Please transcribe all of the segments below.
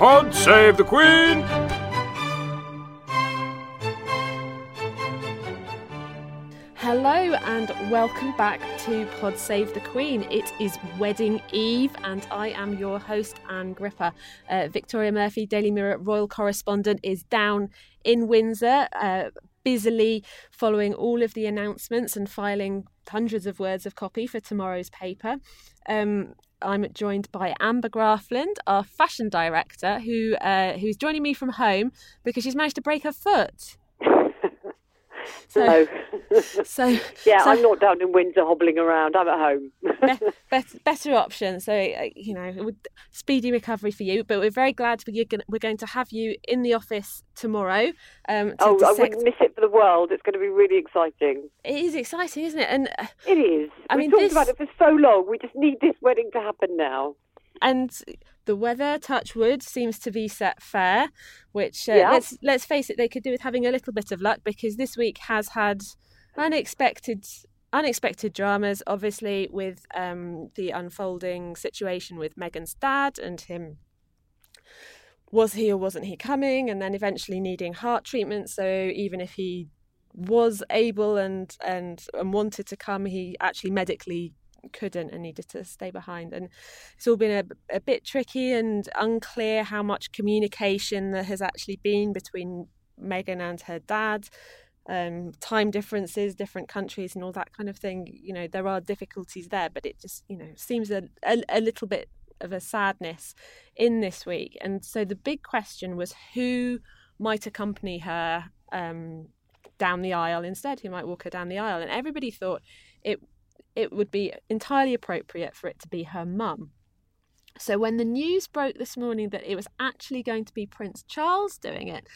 Pod save the Queen! Hello and welcome back to Pod Save the Queen. It is wedding eve, and I am your host, Anne Gripper. Uh, Victoria Murphy, Daily Mirror royal correspondent, is down in Windsor, uh, busily following all of the announcements and filing hundreds of words of copy for tomorrow's paper. Um, I'm joined by Amber Graafland, our fashion director, who uh, who's joining me from home because she's managed to break her foot. So, no. so yeah, so, I'm not down in Windsor hobbling around. I'm at home. be, better, better option. So uh, you know, speedy recovery for you. But we're very glad we're going, we're going to have you in the office tomorrow. Um, to oh, dissect... I wouldn't miss it for the world. It's going to be really exciting. It is exciting, isn't it? And uh, it is. I We've mean, talked this... about it for so long. We just need this wedding to happen now and the weather, touch wood, seems to be set fair. Which uh, yeah. let's let's face it, they could do with having a little bit of luck because this week has had unexpected unexpected dramas. Obviously, with um, the unfolding situation with Meghan's dad and him. Was he or wasn't he coming? And then eventually needing heart treatment. So even if he was able and and and wanted to come, he actually medically couldn't and needed to stay behind. And it's all been a, a bit tricky and unclear how much communication there has actually been between Meghan and her dad. Um, time differences, different countries, and all that kind of thing. You know, there are difficulties there, but it just, you know, seems a, a, a little bit of a sadness in this week. And so the big question was who might accompany her um, down the aisle instead, who might walk her down the aisle. And everybody thought it it would be entirely appropriate for it to be her mum. So when the news broke this morning that it was actually going to be Prince Charles doing it,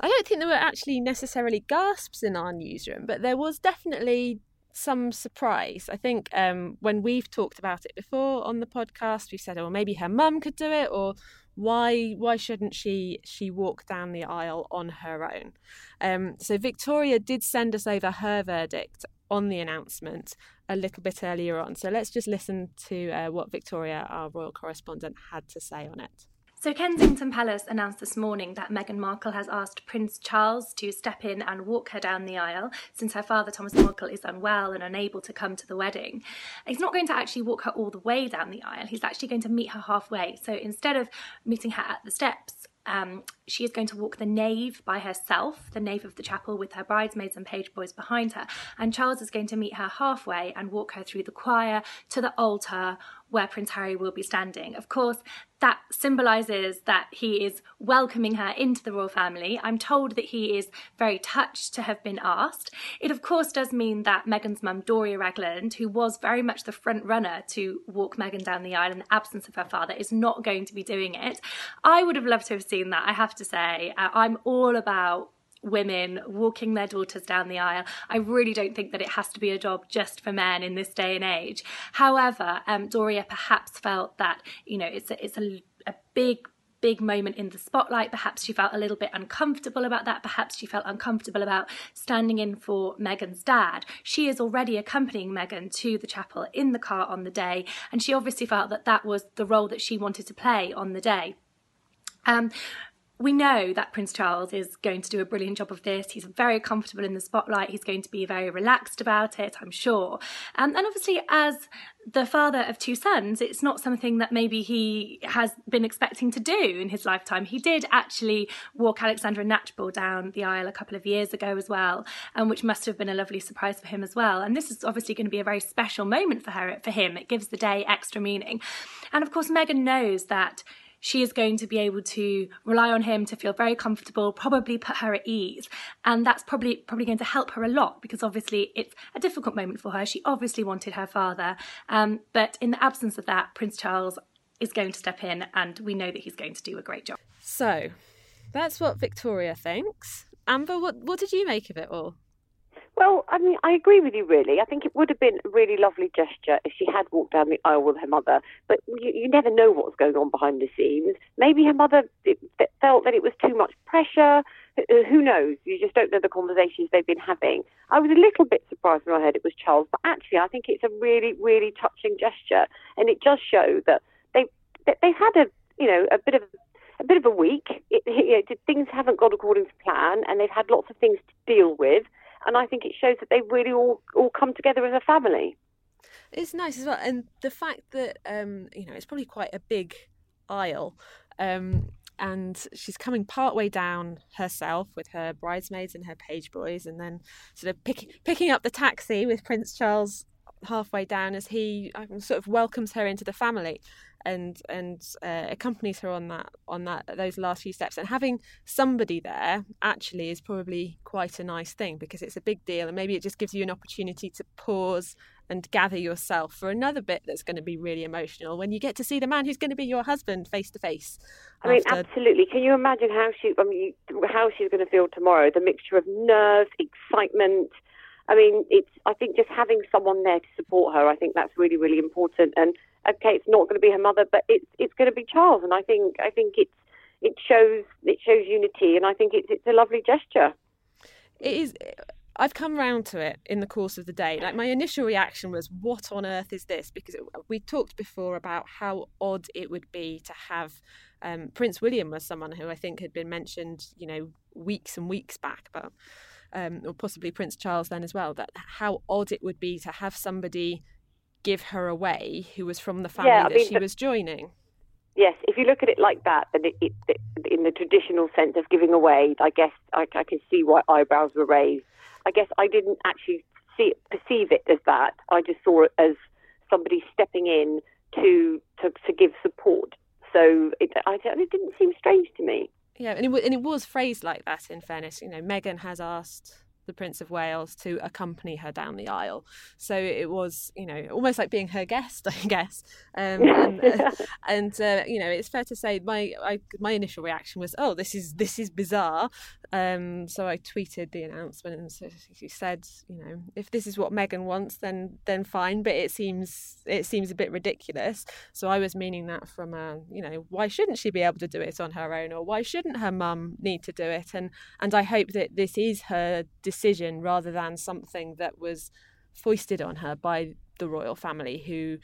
I don't think there were actually necessarily gasps in our newsroom, but there was definitely some surprise. I think um, when we've talked about it before on the podcast, we said, "Oh, maybe her mum could do it," or why why shouldn't she she walk down the aisle on her own? Um, so Victoria did send us over her verdict on the announcement a little bit earlier on. So let's just listen to uh, what Victoria, our royal correspondent, had to say on it. So, Kensington Palace announced this morning that Meghan Markle has asked Prince Charles to step in and walk her down the aisle since her father, Thomas Markle, is unwell and unable to come to the wedding. He's not going to actually walk her all the way down the aisle, he's actually going to meet her halfway. So, instead of meeting her at the steps, um, she is going to walk the nave by herself, the nave of the chapel, with her bridesmaids and page boys behind her. And Charles is going to meet her halfway and walk her through the choir to the altar where Prince Harry will be standing. Of course, that symbolises that he is welcoming her into the royal family. I'm told that he is very touched to have been asked. It, of course, does mean that Meghan's mum, Doria Ragland, who was very much the front runner to walk Meghan down the aisle in the absence of her father, is not going to be doing it. I would have loved to have seen that, I have to say. Uh, I'm all about women walking their daughters down the aisle. I really don't think that it has to be a job just for men in this day and age. However, um, Doria perhaps felt that you know it's a, it's a, a big big moment in the spotlight. Perhaps she felt a little bit uncomfortable about that. Perhaps she felt uncomfortable about standing in for Meghan's dad. She is already accompanying Meghan to the chapel in the car on the day, and she obviously felt that that was the role that she wanted to play on the day. Um, we know that Prince Charles is going to do a brilliant job of this. He's very comfortable in the spotlight. He's going to be very relaxed about it, I'm sure. Um, and obviously, as the father of two sons, it's not something that maybe he has been expecting to do in his lifetime. He did actually walk Alexandra Knatchbull down the aisle a couple of years ago as well, um, which must have been a lovely surprise for him as well. And this is obviously going to be a very special moment for her, for him. It gives the day extra meaning. And of course, Meghan knows that she is going to be able to rely on him to feel very comfortable, probably put her at ease. And that's probably probably going to help her a lot because obviously it's a difficult moment for her. She obviously wanted her father. Um, but in the absence of that, Prince Charles is going to step in and we know that he's going to do a great job. So that's what Victoria thinks. Amber, what, what did you make of it all? Well, I mean, I agree with you, really. I think it would have been a really lovely gesture if she had walked down the aisle with her mother, but you, you never know what's going on behind the scenes. Maybe her mother felt that it was too much pressure. Uh, who knows? You just don't know the conversations they've been having. I was a little bit surprised when I heard it was Charles, but actually, I think it's a really, really touching gesture, and it does show that they they've had a you know a bit of a bit of a week. It, you know, things haven't gone according to plan, and they've had lots of things to deal with and I think it shows that they really all all come together as a family. It's nice as well, and the fact that um, you know it's probably quite a big aisle. Um, and she's coming part way down herself with her bridesmaids and her page boys, and then sort of pick, picking up the taxi with Prince Charles halfway down as he um, sort of welcomes her into the family and and uh, accompanies her on that on that those last few steps and having somebody there actually is probably quite a nice thing because it's a big deal and maybe it just gives you an opportunity to pause and gather yourself for another bit that's going to be really emotional when you get to see the man who's going to be your husband face to face. I mean, absolutely. Can you imagine how she, I mean, how she's going to feel tomorrow? The mixture of nerves, excitement. I mean, it's. I think just having someone there to support her, I think that's really, really important. And okay, it's not going to be her mother, but it's it's going to be Charles, and I think I think it's it shows it shows unity, and I think it's it's a lovely gesture. It is. I've come round to it in the course of the day. Like my initial reaction was, "What on earth is this?" Because it, we talked before about how odd it would be to have um, Prince William was someone who I think had been mentioned, you know, weeks and weeks back, but um, or possibly Prince Charles then as well. That how odd it would be to have somebody give her away who was from the family yeah, that mean, she was joining. Yes, if you look at it like that, then it, it, it, in the traditional sense of giving away, I guess I, I, can see why eyebrows were raised. I guess I didn't actually see it, perceive it as that. I just saw it as somebody stepping in to to, to give support. So it, I, it didn't seem strange to me. Yeah, and it, and it was phrased like that. In fairness, you know, Meghan has asked the Prince of Wales to accompany her down the aisle. So it was, you know, almost like being her guest, I guess. Um, and, uh, and uh, you know, it's fair to say my I, my initial reaction was, oh, this is this is bizarre. Um, so I tweeted the announcement and so she said, you know, if this is what Meghan wants, then then fine. But it seems it seems a bit ridiculous. So I was meaning that from a, you know, why shouldn't she be able to do it on her own, or why shouldn't her mum need to do it? And and I hope that this is her decision rather than something that was foisted on her by the royal family who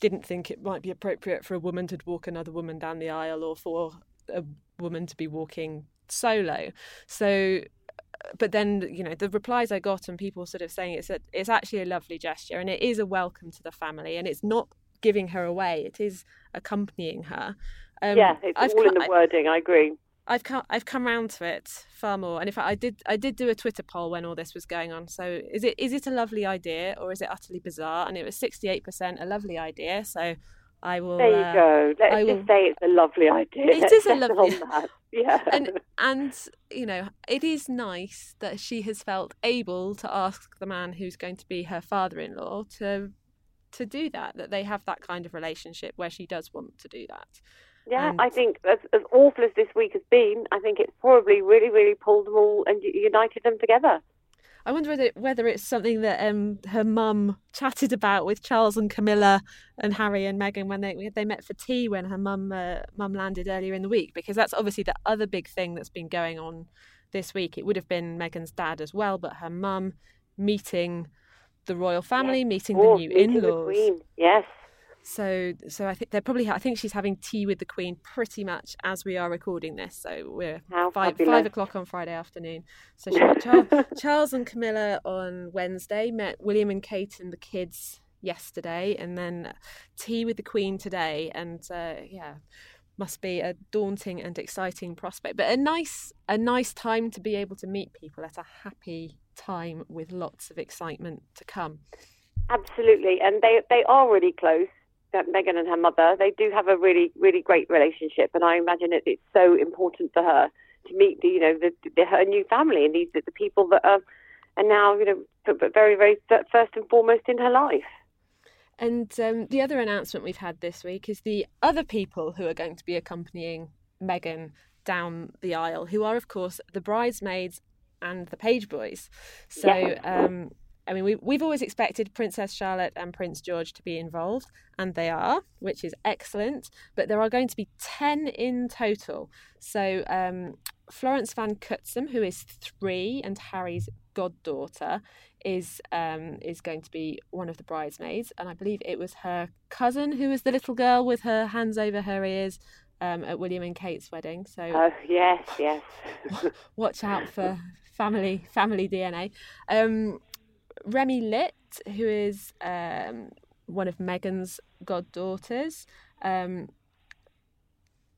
didn't think it might be appropriate for a woman to walk another woman down the aisle or for a woman to be walking solo. So but then you know the replies I got and people sort of saying it's a, it's actually a lovely gesture and it is a welcome to the family and it's not giving her away it is accompanying her. Um, yeah, it's I've all in the wording. I agree. I've come I've come round to it far more, and in fact, I did I did do a Twitter poll when all this was going on. So is it is it a lovely idea or is it utterly bizarre? And it was sixty eight percent a lovely idea. So I will. There you uh, go. Let's I just will... say it's a lovely idea. It Let's is a lovely. Yeah. And and you know it is nice that she has felt able to ask the man who's going to be her father-in-law to to do that. That they have that kind of relationship where she does want to do that. Yeah, and... I think as, as awful as this week has been, I think it's probably really, really pulled them all and united them together. I wonder whether whether it's something that um, her mum chatted about with Charles and Camilla and Harry and Meghan when they they met for tea when her mum uh, mum landed earlier in the week because that's obviously the other big thing that's been going on this week. It would have been Meghan's dad as well, but her mum meeting the royal family, yes, meeting the new in-laws. Yes. So, so I think they're probably. I think she's having tea with the Queen pretty much as we are recording this. So we're How five fabulous. five o'clock on Friday afternoon. So she, Charles, Charles and Camilla on Wednesday met William and Kate and the kids yesterday, and then tea with the Queen today. And uh, yeah, must be a daunting and exciting prospect, but a nice a nice time to be able to meet people at a happy time with lots of excitement to come. Absolutely, and they they are really close. Meghan and her mother, they do have a really really great relationship, and I imagine it, it's so important for her to meet the you know the, the her new family and these the people that are are now you know very very first and foremost in her life. And um, the other announcement we've had this week is the other people who are going to be accompanying Meghan down the aisle, who are, of course, the bridesmaids and the page boys. So, um, I mean, we, we've always expected Princess Charlotte and Prince George to be involved, and they are, which is excellent. But there are going to be 10 in total. So, um, Florence Van Cutsem, who is three and Harry's goddaughter, is um, is going to be one of the bridesmaids, and I believe it was her cousin who was the little girl with her hands over her ears um, at William and Kate's wedding. So, oh yes, yes. watch out for family family DNA. Um, Remy Litt, who is um, one of Meghan's goddaughters. Um,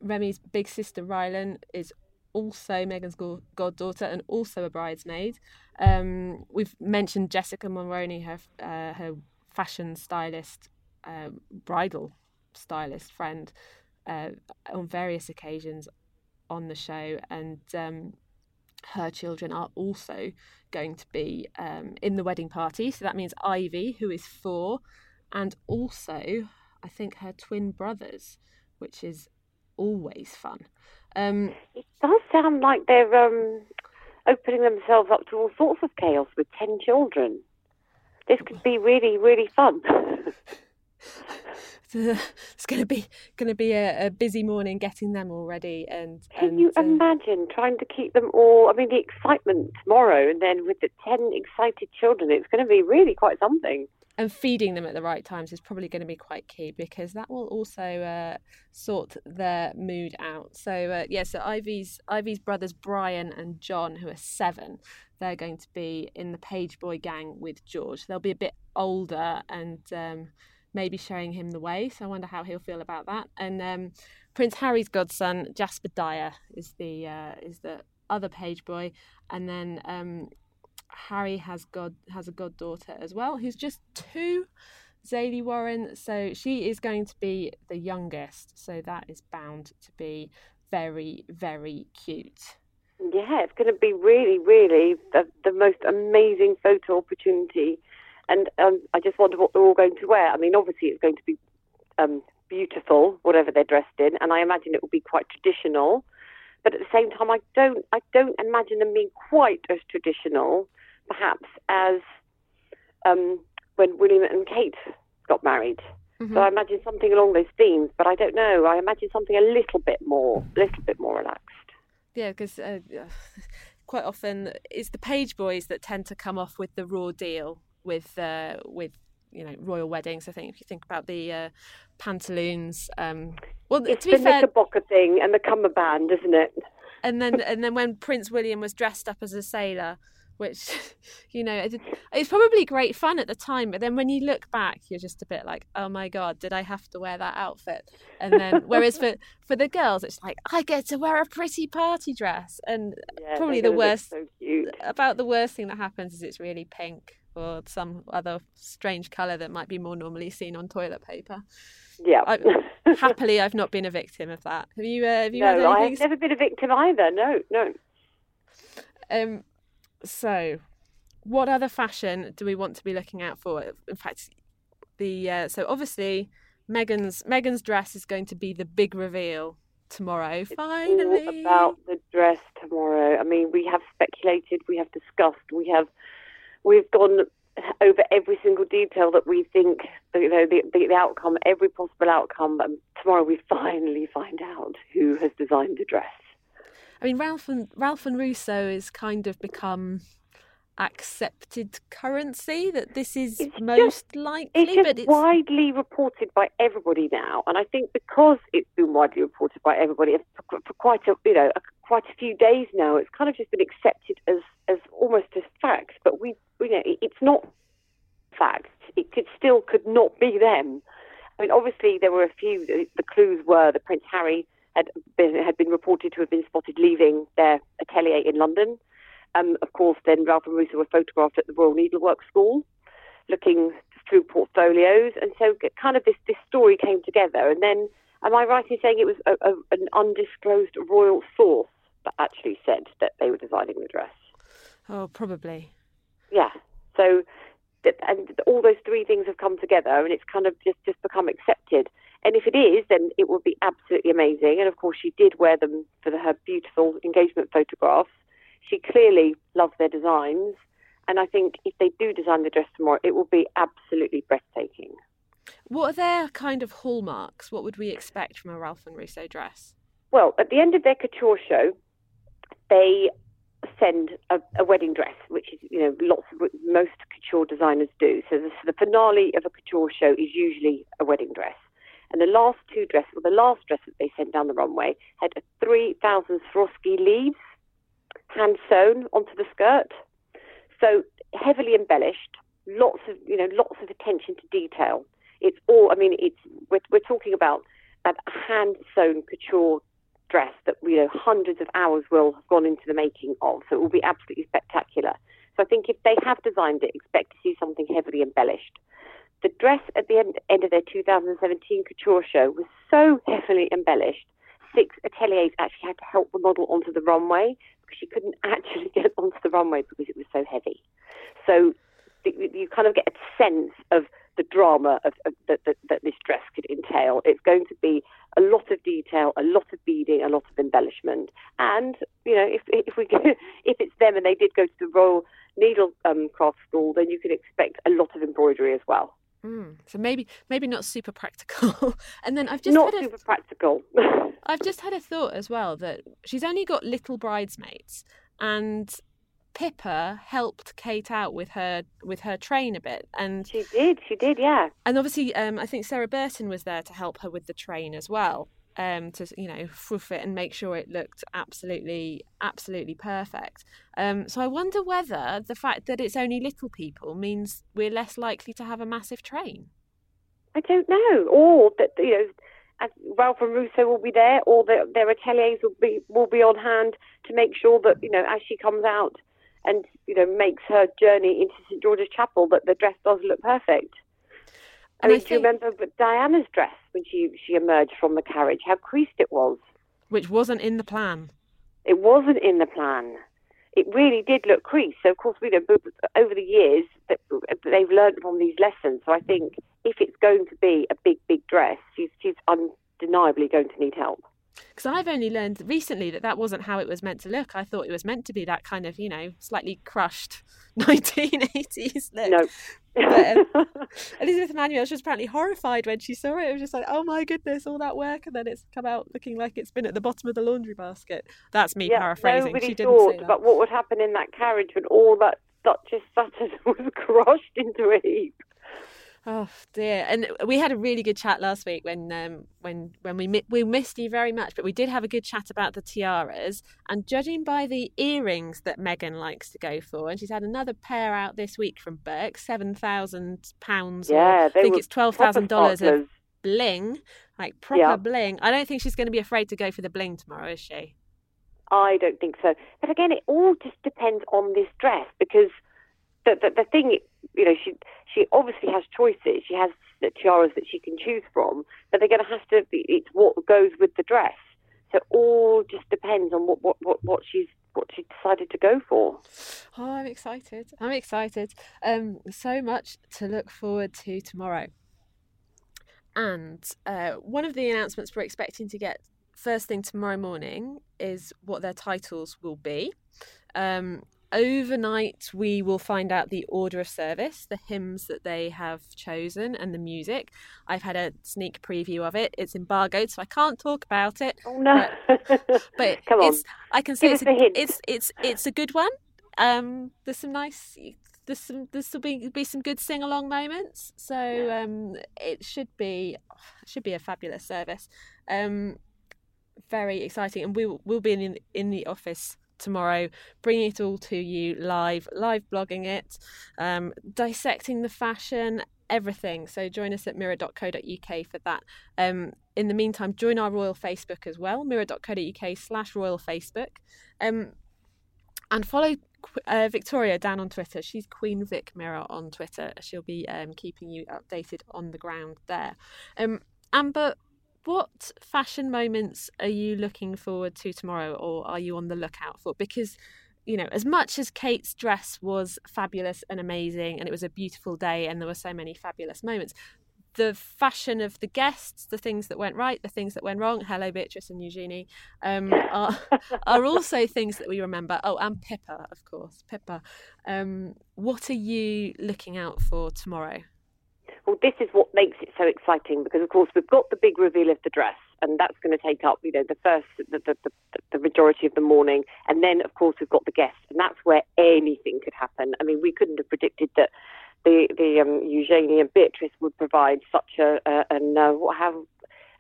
Remy's big sister Rylan is also Meghan's goddaughter and also a bridesmaid. Um, we've mentioned Jessica Mulroney, her uh, her fashion stylist, uh, bridal stylist friend, uh, on various occasions on the show, and um, her children are also going to be um, in the wedding party. So that means Ivy, who is four, and also I think her twin brothers, which is always fun. Um, it does sound like they're um, opening themselves up to all sorts of chaos with 10 children. This could be really, really fun. it's going to be going to be a, a, busy morning getting them all ready and can and, you uh, imagine trying to keep them all i mean the excitement tomorrow and then with the 10 excited children it's going to be really quite something and feeding them at the right times is probably going to be quite key because that will also uh, sort their mood out. So uh, yeah, so Ivy's Ivy's brothers Brian and John, who are seven, they're going to be in the page boy gang with George. They'll be a bit older and um, maybe showing him the way. So I wonder how he'll feel about that. And um, Prince Harry's godson Jasper Dyer is the uh, is the other page boy, and then um, Harry has god has a goddaughter as well, who's just two, Zalie Warren. So she is going to be the youngest. So that is bound to be very very cute. Yeah, it's going to be really, really the, the most amazing photo opportunity. And um, I just wonder what they're all going to wear. I mean, obviously, it's going to be um, beautiful, whatever they're dressed in, and I imagine it will be quite traditional. But at the same time, I don't, I don't imagine them being quite as traditional perhaps as um, when William and Kate got married. Mm-hmm. So I imagine something along those themes, but I don't know. I imagine something a little bit more, a little bit more relaxed. Yeah, because uh, quite often it's the page boys that tend to come off with the raw deal with uh, with you know royal weddings. I think if you think about the uh, pantaloons, um, well, it's to be the fair, knickerbocker thing and the cummerbund, isn't it? And then and then when Prince William was dressed up as a sailor, which you know it's probably great fun at the time but then when you look back you're just a bit like oh my god did i have to wear that outfit and then whereas for for the girls it's like i get to wear a pretty party dress and yeah, probably the worst so about the worst thing that happens is it's really pink or some other strange color that might be more normally seen on toilet paper yeah I, happily i've not been a victim of that have you uh, have you no i've never been a victim either no no um so, what other fashion do we want to be looking out for? In fact, the uh, so obviously Megan's Meghan's dress is going to be the big reveal tomorrow. It's Finally, about the dress tomorrow. I mean, we have speculated, we have discussed, we have we've gone over every single detail that we think you know the, the, the outcome, every possible outcome. And tomorrow we finally find out who has designed the dress. I mean, Ralph and Ralph and Russo is kind of become accepted currency that this is it's most just, likely it's just but it's widely reported by everybody now and i think because it's been widely reported by everybody for, for quite a you know a, quite a few days now it's kind of just been accepted as as almost as fact but we you know it's not fact. It could still could not be them. I mean obviously there were a few the clues were that prince harry had been had been reported to have been spotted leaving their atelier in london um, of course, then Ralph and Russo were photographed at the Royal Needlework School, looking through portfolios, and so kind of this this story came together. And then, am I right in saying it was a, a, an undisclosed royal source that actually said that they were designing the dress? Oh, probably. Yeah. So, and all those three things have come together, and it's kind of just just become accepted. And if it is, then it will be absolutely amazing. And of course, she did wear them for the, her beautiful engagement photographs. She clearly loves their designs. And I think if they do design the dress tomorrow, it will be absolutely breathtaking. What are their kind of hallmarks? What would we expect from a Ralph and Russo dress? Well, at the end of their couture show, they send a, a wedding dress, which is you know lots of most couture designers do. So the, the finale of a couture show is usually a wedding dress. And the last two dresses, well, the last dress that they sent down the runway had 3,000 Swarovski leaves hand sewn onto the skirt. So heavily embellished, lots of you know lots of attention to detail. It's all I mean it's we're, we're talking about a hand sewn couture dress that you know hundreds of hours will have gone into the making of. So it will be absolutely spectacular. So I think if they have designed it, expect to see something heavily embellished. The dress at the end, end of their 2017 couture show was so heavily embellished six ateliers actually had to help the model onto the runway she couldn't actually get onto the runway because it was so heavy. So you kind of get a sense of the drama of, of that, that, that, this dress could entail. It's going to be a lot of detail, a lot of beading, a lot of embellishment, and you know if if we if it's them and they did go to the Royal Needle um, Craft School, then you could expect a lot of embroidery as well. Mm, so maybe maybe not super practical. and then I've just not super a, practical. I've just had a thought as well that she's only got little bridesmaids, and Pippa helped Kate out with her with her train a bit, and she did, she did, yeah. And obviously, um, I think Sarah Burton was there to help her with the train as well um, to you know fluff it and make sure it looked absolutely absolutely perfect. Um, so I wonder whether the fact that it's only little people means we're less likely to have a massive train. I don't know, or that you know. Ralph and Russo will be there, or the, their ateliers will be will be on hand to make sure that you know as she comes out and you know makes her journey into St George's Chapel that the dress does look perfect. I mean, I think... do you remember Diana's dress when she, she emerged from the carriage? How creased it was. Which wasn't in the plan. It wasn't in the plan. It really did look creased. So, of course, we know over the years that they've learned from these lessons. So, I think if it's going to be a big, big dress, she's, she's undeniably going to need help because I've only learned recently that that wasn't how it was meant to look. I thought it was meant to be that kind of, you know, slightly crushed 1980s look. No. but, um, Elizabeth Emanuel, she was apparently horrified when she saw it. It was just like, oh my goodness, all that work, and then it's come out looking like it's been at the bottom of the laundry basket. That's me yeah, paraphrasing. Nobody she didn't thought say about what would happen in that carriage when all that duchesse satin was crushed into a heap. Oh dear! And we had a really good chat last week when um, when when we we missed you very much, but we did have a good chat about the tiaras. And judging by the earrings that Meghan likes to go for, and she's had another pair out this week from Birks, seven thousand pounds. Yeah, I think it's twelve thousand dollars of bling, like proper yeah. bling. I don't think she's going to be afraid to go for the bling tomorrow, is she? I don't think so. But again, it all just depends on this dress because the, the, the thing, you know, she she obviously has choices. She has the tiaras that she can choose from, but they're going to have to be. It's what goes with the dress. So all just depends on what what what, what she's what she decided to go for. Oh, I'm excited! I'm excited. Um, so much to look forward to tomorrow. And uh, one of the announcements we're expecting to get first thing tomorrow morning is what their titles will be. Um, overnight we will find out the order of service the hymns that they have chosen and the music i've had a sneak preview of it it's embargoed so i can't talk about it oh no but, but Come it's on. i can say it's a, it's it's it's a good one Um, there's some nice there's some there's will be be some good sing along moments. So um, it should be should be a fabulous service. Um, very exciting, and we will we'll be in in the office tomorrow, bringing it all to you live, live blogging it, um, dissecting the fashion, everything. So join us at mirror.co.uk for that. Um, in the meantime, join our Royal Facebook as well, mirror.co.uk slash Royal Facebook. Um, and follow uh, Victoria down on Twitter. She's Queen Vic Mirror on Twitter. She'll be um, keeping you updated on the ground there. Um, Amber, what fashion moments are you looking forward to tomorrow, or are you on the lookout for? Because you know, as much as Kate's dress was fabulous and amazing, and it was a beautiful day, and there were so many fabulous moments, the fashion of the guests, the things that went right, the things that went wrong, hello Beatrice and Eugenie, um, are, are also things that we remember. Oh, and Pippa, of course, Pippa. Um, what are you looking out for tomorrow? Well, this is what makes it so exciting because, of course, we've got the big reveal of the dress, and that's going to take up, you know, the first, the, the, the, the majority of the morning, and then, of course, we've got the guests, and that's where anything could happen. I mean, we couldn't have predicted that the the um, Eugenie and Beatrice would provide such a, a and uh, have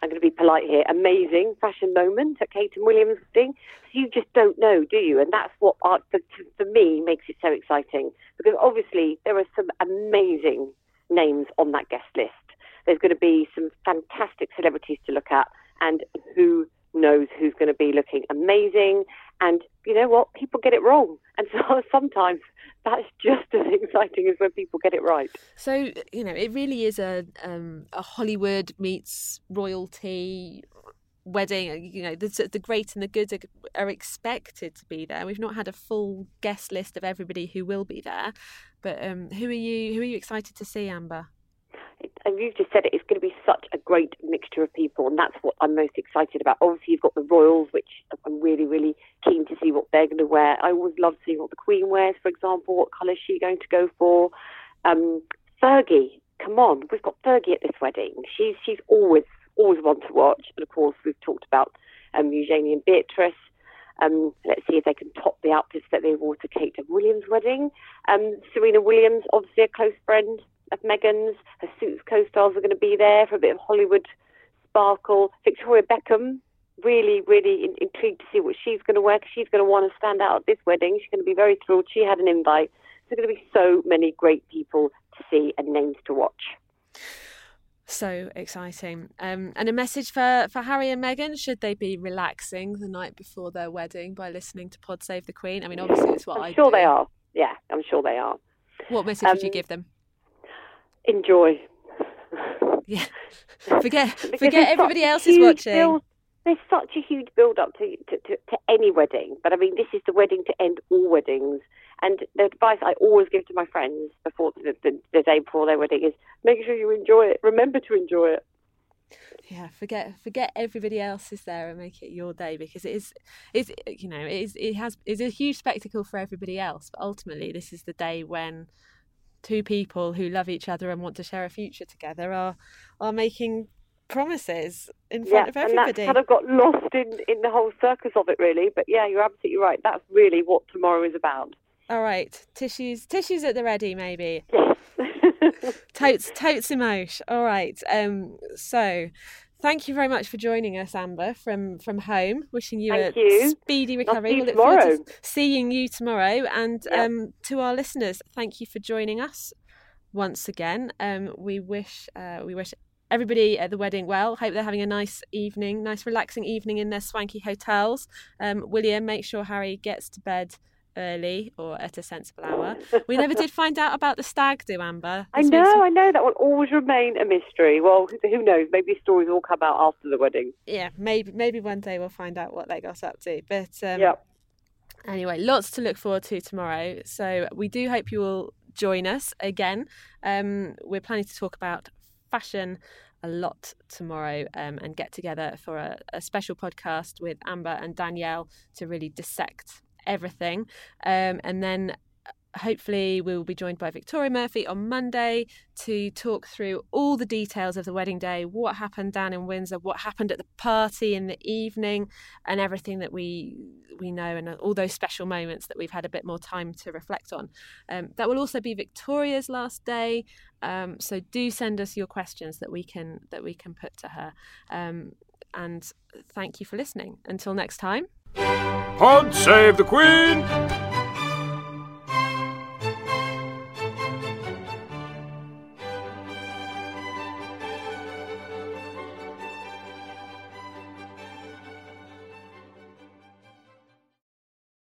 I'm going to be polite here, amazing fashion moment at Kate and William's thing. You just don't know, do you? And that's what art, for, for me makes it so exciting because obviously there are some amazing names on that guest list. There's going to be some fantastic celebrities to look at, and who knows who's going to be looking amazing. And you know what? People get it wrong. And so sometimes that's just as exciting as when people get it right. So you know, it really is a um, a Hollywood meets royalty wedding. You know, the, the great and the good are, are, expected to be there. We've not had a full guest list of everybody who will be there, but um, who are you? Who are you excited to see, Amber? and you've just said it, it's going to be such a great mixture of people, and that's what I'm most excited about. Obviously, you've got the royals, which I'm really, really keen to see what they're going to wear. I always love seeing what the Queen wears, for example. What colour is she going to go for? Um, Fergie, come on, we've got Fergie at this wedding. She's she's always always want to watch, and of course, we've talked about um, Eugenie and Beatrice. Um, let's see if they can top the outfits that they wore to Kate Williams' wedding. Um, Serena Williams, obviously a close friend of Meghan's. Her Suits co-stars are going to be there for a bit of Hollywood sparkle. Victoria Beckham, really, really in- intrigued to see what she's going to wear because she's going to want to stand out at this wedding. She's going to be very thrilled. She had an invite. There's going to be so many great people to see and names to watch. So exciting. Um, and a message for, for Harry and Meghan should they be relaxing the night before their wedding by listening to Pod Save the Queen? I mean, obviously, it's what I'm I sure do. they are. Yeah, I'm sure they are. What message um, would you um, give them? enjoy. Yeah, forget forget everybody else is watching. Build, there's such a huge build up to, to, to, to, any wedding, but I mean, this is the wedding to end all weddings. And the advice I always give to my friends before the, the, the day before their wedding is make sure you enjoy it. Remember to enjoy it. Yeah, forget forget everybody else is there and make it your day because it is is you know it is it has is a huge spectacle for everybody else. But ultimately, this is the day when two people who love each other and want to share a future together are are making promises in front yeah, of everybody. And that kind of got lost in, in the whole circus of it, really. But yeah, you're absolutely right. That's really what tomorrow is about. All right, tissues, tissues at the ready, maybe. Yes. totes, totes emotion. All right. Um. So, Thank you very much for joining us, Amber, from from home. Wishing you Thank a you. speedy recovery. We'll look forward to seeing you tomorrow. And yep. um, to our listeners, thank you for joining us once again. Um, we wish uh, we wish everybody at the wedding well. Hope they're having a nice evening, nice relaxing evening in their swanky hotels. Um, William, make sure Harry gets to bed early or at a sensible hour. We never did find out about the stag do, Amber. I know, I know. That will always remain a mystery. Well, who knows? Maybe stories will come out after the wedding. Yeah, maybe maybe one day we'll find out what they got up to. But um, yeah. Anyway, lots to look forward to tomorrow. So we do hope you will join us again. Um, we're planning to talk about fashion a lot tomorrow um, and get together for a, a, special podcast with Amber and Danielle to really dissect everything. Um, and then hopefully, we will be joined by Victoria Murphy on Monday to talk through all the details of the wedding day, what happened down in Windsor, what happened at the party in the evening, and everything that we we know, and all those special moments that we've had a bit more time to reflect on. Um, that will also be Victoria's last day, um, so do send us your questions that we can that we can put to her. Um, and thank you for listening. Until next time. Pod save the Queen!